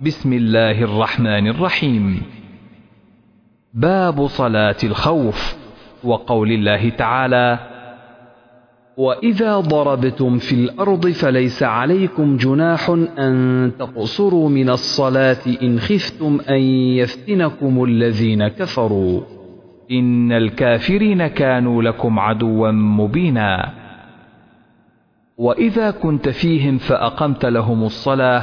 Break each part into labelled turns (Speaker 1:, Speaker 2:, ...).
Speaker 1: بسم الله الرحمن الرحيم. باب صلاة الخوف وقول الله تعالى
Speaker 2: واذا ضربتم في الأرض فليس عليكم جناح ان تقصروا من الصلاه ان خفتم ان يفتنكم الذين كفروا.
Speaker 1: ان الكافرين كانوا لكم عدوا مبينا. واذا كنت فيهم فاقمت لهم الصلاه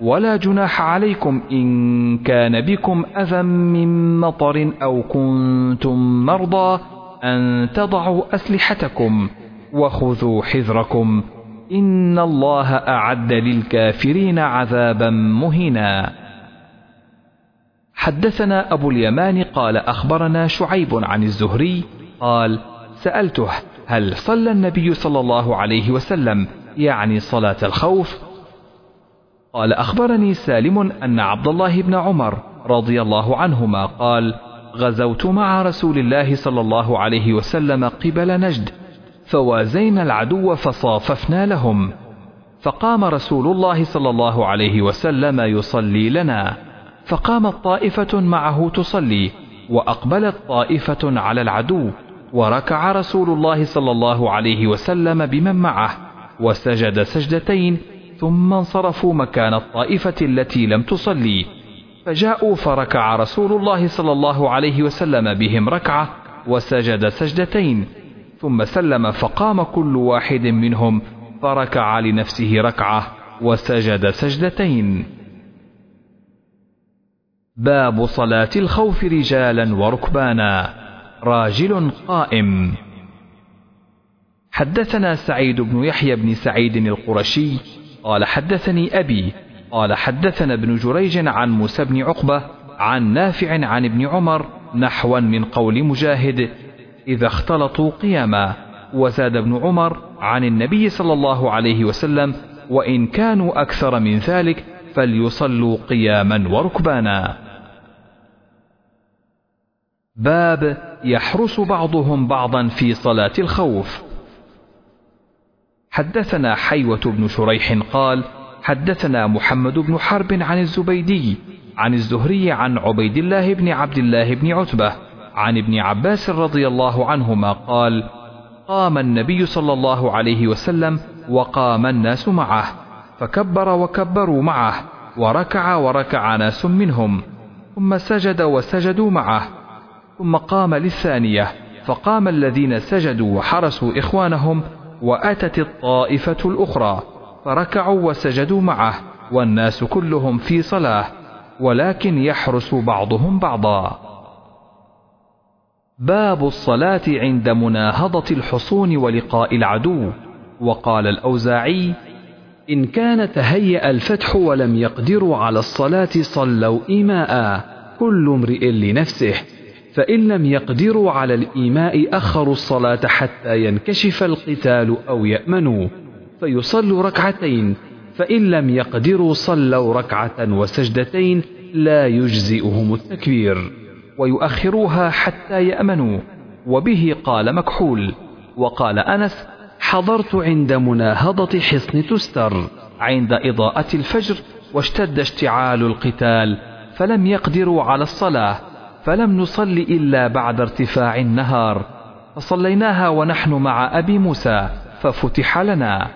Speaker 1: ولا جناح عليكم إن كان بكم أذى من مطر أو كنتم مرضى أن تضعوا أسلحتكم وخذوا حذركم إن الله أعد للكافرين عذابا مهينا. حدثنا أبو اليمان قال أخبرنا شعيب عن الزهري قال سألته هل صلى النبي صلى الله عليه وسلم يعني صلاة الخوف؟ قال أخبرني سالم أن عبد الله بن عمر رضي الله عنهما قال غزوت مع رسول الله صلى الله عليه وسلم قبل نجد فوازينا العدو فصاففنا لهم. فقام رسول الله صلى الله عليه وسلم يصلي لنا. فقامت طائفة معه تصلي وأقبلت طائفة على العدو وركع رسول الله صلى الله عليه وسلم بمن معه وسجد سجدتين ثم انصرفوا مكان الطائفة التي لم تصلي. فجاءوا فركع رسول الله صلى الله عليه وسلم بهم ركعة وسجد سجدتين. ثم سلم فقام كل واحد منهم فركع لنفسه ركعة وسجد سجدتين. باب صلاة الخوف رجالا وركبانا. راجل قائم. حدثنا سعيد بن يحيى بن سعيد القرشي قال حدثني أبي قال حدثنا ابن جريج عن موسى بن عقبة عن نافع عن ابن عمر نحوا من قول مجاهد إذا اختلطوا قياما وزاد ابن عمر عن النبي صلى الله عليه وسلم وإن كانوا أكثر من ذلك فليصلوا قياما وركبانا. باب يحرس بعضهم بعضا في صلاة الخوف. حدثنا حيوة بن شريح قال حدثنا محمد بن حرب عن الزبيدي عن الزهري عن عبيد الله بن عبد الله بن عتبة عن ابن عباس رضي الله عنهما قال قام النبي صلى الله عليه وسلم وقام الناس معه فكبر وكبروا معه وركع وركع ناس منهم ثم سجد وسجدوا معه ثم قام للثانية فقام الذين سجدوا وحرسوا إخوانهم وأتت الطائفة الأخرى فركعوا وسجدوا معه والناس كلهم في صلاة ولكن يحرس بعضهم بعضا. باب الصلاة عند مناهضة الحصون ولقاء العدو. وقال الأوزاعي
Speaker 2: إن كان تهيأ الفتح ولم يقدروا على الصلاة صلوا إيماء كل امرئ لنفسه. فإن لم يقدروا على الإيماء أخروا الصلاة حتى ينكشف القتال أو يأمنوا. فيصلوا ركعتين. فإن لم يقدروا صلوا ركعة وسجدتين لا يجزئهم التكبير. ويؤخروها حتى يأمنوا. وبه قال مكحول. وقال أنس حضرت عند مناهضة حصن تستر. عند إضاءة الفجر واشتد اشتعال القتال فلم يقدروا على الصلاة. فلم نصل إلا بعد ارتفاع النهار فصليناها ونحن مع أبي موسى ففتح لنا.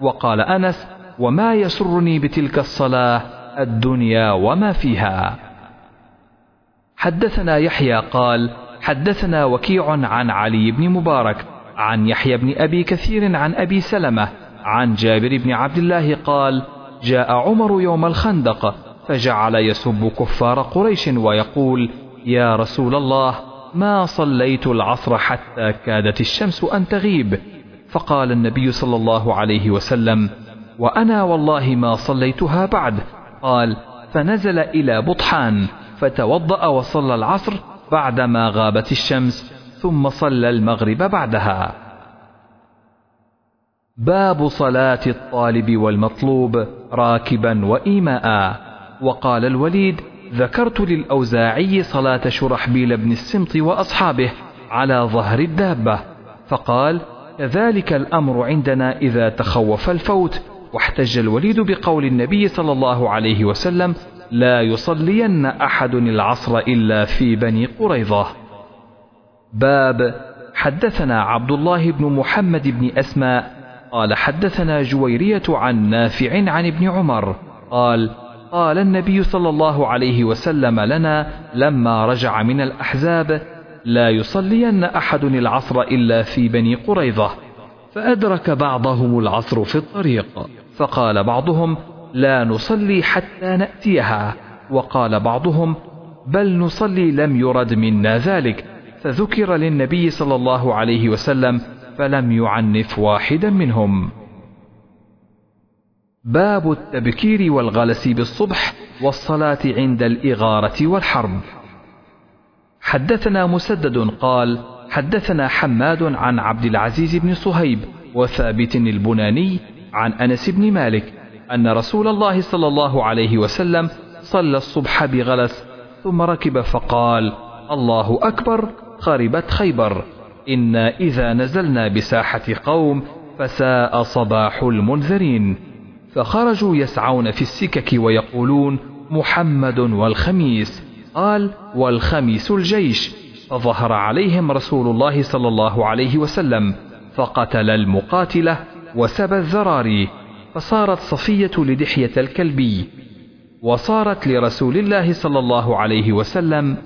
Speaker 2: وقال أنس وما يسرني بتلك الصلاة الدنيا وما فيها. حدثنا يحيى قال حدثنا وكيع عن علي بن مبارك عن يحيى بن أبي كثير عن أبي سلمة عن جابر بن عبد الله قال جاء عمر يوم الخندق فجعل يسب كفار قريش ويقول يا رسول الله ما صليت العصر حتى كادت الشمس أن تغيب. فقال النبي صلى الله عليه وسلم وأنا والله ما صليتها بعد. قال فنزل إلى بطحان
Speaker 1: فتوضأ وصلى العصر بعدما غابت الشمس ثم صلى المغرب بعدها. باب صلاة الطالب والمطلوب راكبا وإيماء. وقال الوليد ذكرت للأوزاعي صلاة شرحبيل بن السمط وأصحابه على ظهر الدابة فقال كذلك الأمر عندنا إذا تخوف الفوت واحتج الوليد بقول النبي صلى الله عليه وسلم لا يصلين أحد العصر إلا في بني قريظة باب حدثنا عبد الله بن محمد بن أسماء قال حدثنا جويرية عن نافع عن ابن عمر قال قال النبي صلى الله عليه وسلم لنا لما رجع من الأحزاب لا يصلين أحد العصر إلا في بني قريظة
Speaker 2: فأدرك بعضهم العصر في الطريق
Speaker 1: فقال بعضهم لا نصلي حتى نأتيها وقال بعضهم بل نصلي لم يرد منا ذلك فذكر للنبي صلى الله عليه وسلم فلم يعنف واحدا منهم. باب التبكير والغلس بالصبح والصلاة عند الإغارة والحرب. حدثنا مسدد قال حدثنا حماد عن عبد العزيز بن صهيب وثابت البناني عن أنس بن مالك أن رسول الله صلى الله عليه وسلم صلى الصبح بغلس ثم ركب فقال الله أكبر خربت خيبر. إنا إذا نزلنا بساحة قوم فساء صباح المنذرين. فخرجوا يسعون في السكك ويقولون محمد والخميس. قال والخميس الجيش. فظهر عليهم رسول الله صلى الله عليه وسلم فقتل المقاتلة وسبى الذراري فصارت صفية لدحية الكلبي وصارت لرسول الله صلى الله عليه وسلم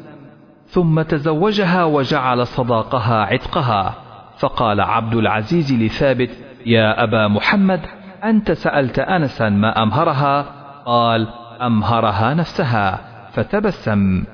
Speaker 1: ثم تزوجها وجعل صداقها عتقها. فقال عبد العزيز لثابت يا أبا محمد أنت سألت أنسا ما أمهرها؟ قال أمهرها نفسها فتبسم.